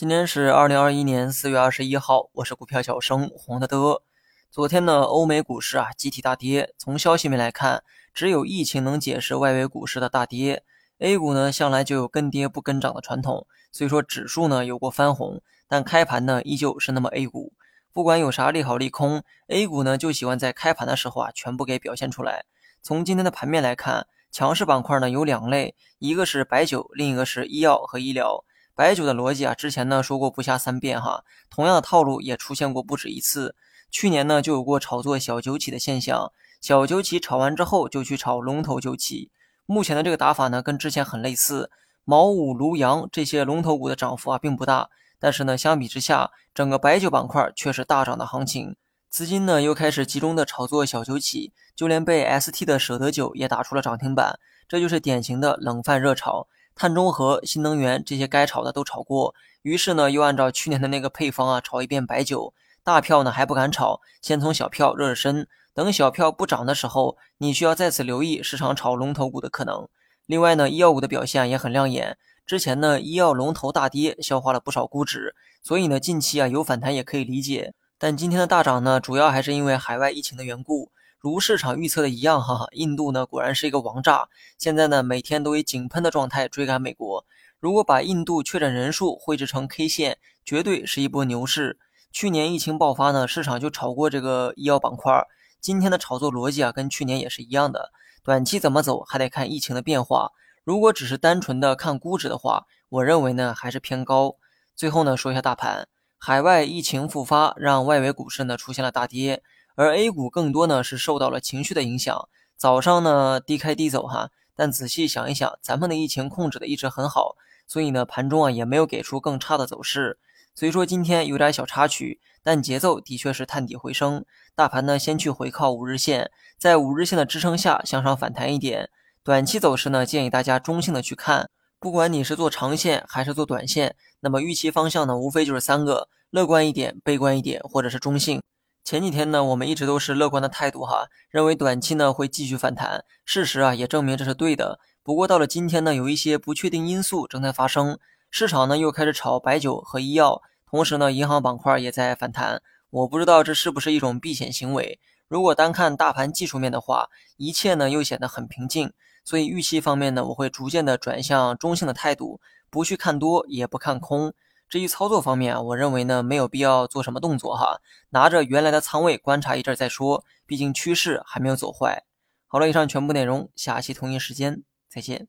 今天是二零二一年四月二十一号，我是股票小生黄德德。昨天呢，欧美股市啊集体大跌。从消息面来看，只有疫情能解释外围股市的大跌。A 股呢向来就有跟跌不跟涨的传统，虽说指数呢有过翻红，但开盘呢依旧是那么 A 股。不管有啥利好利空，A 股呢就喜欢在开盘的时候啊全部给表现出来。从今天的盘面来看，强势板块呢有两类，一个是白酒，另一个是医药和医疗。白酒的逻辑啊，之前呢说过不下三遍哈，同样的套路也出现过不止一次。去年呢就有过炒作小酒企的现象，小酒企炒完之后就去炒龙头酒企。目前的这个打法呢跟之前很类似，茅五、庐阳这些龙头股的涨幅啊并不大，但是呢相比之下，整个白酒板块却是大涨的行情，资金呢又开始集中的炒作小酒企，就连被 ST 的舍得酒也打出了涨停板，这就是典型的冷饭热炒。碳中和、新能源这些该炒的都炒过，于是呢，又按照去年的那个配方啊，炒一遍白酒。大票呢还不敢炒，先从小票热热身。等小票不涨的时候，你需要再次留意市场炒龙头股的可能。另外呢，医药股的表现也很亮眼。之前呢，医药龙头大跌，消化了不少估值，所以呢，近期啊有反弹也可以理解。但今天的大涨呢，主要还是因为海外疫情的缘故。如市场预测的一样，哈哈，印度呢果然是一个王炸，现在呢每天都以井喷的状态追赶美国。如果把印度确诊人数绘制成 K 线，绝对是一波牛市。去年疫情爆发呢，市场就炒过这个医药板块。今天的炒作逻辑啊，跟去年也是一样的。短期怎么走，还得看疫情的变化。如果只是单纯的看估值的话，我认为呢还是偏高。最后呢说一下大盘，海外疫情复发，让外围股市呢出现了大跌。而 A 股更多呢是受到了情绪的影响，早上呢低开低走哈，但仔细想一想，咱们的疫情控制的一直很好，所以呢盘中啊也没有给出更差的走势，所以说今天有点小插曲，但节奏的确是探底回升，大盘呢先去回靠五日线，在五日线的支撑下向上反弹一点，短期走势呢建议大家中性的去看，不管你是做长线还是做短线，那么预期方向呢无非就是三个，乐观一点、悲观一点或者是中性。前几天呢，我们一直都是乐观的态度哈，认为短期呢会继续反弹。事实啊也证明这是对的。不过到了今天呢，有一些不确定因素正在发生，市场呢又开始炒白酒和医药，同时呢银行板块也在反弹。我不知道这是不是一种避险行为。如果单看大盘技术面的话，一切呢又显得很平静。所以预期方面呢，我会逐渐的转向中性的态度，不去看多，也不看空。至于操作方面啊，我认为呢没有必要做什么动作哈，拿着原来的仓位观察一阵再说，毕竟趋势还没有走坏。好了，以上全部内容，下期同一时间再见。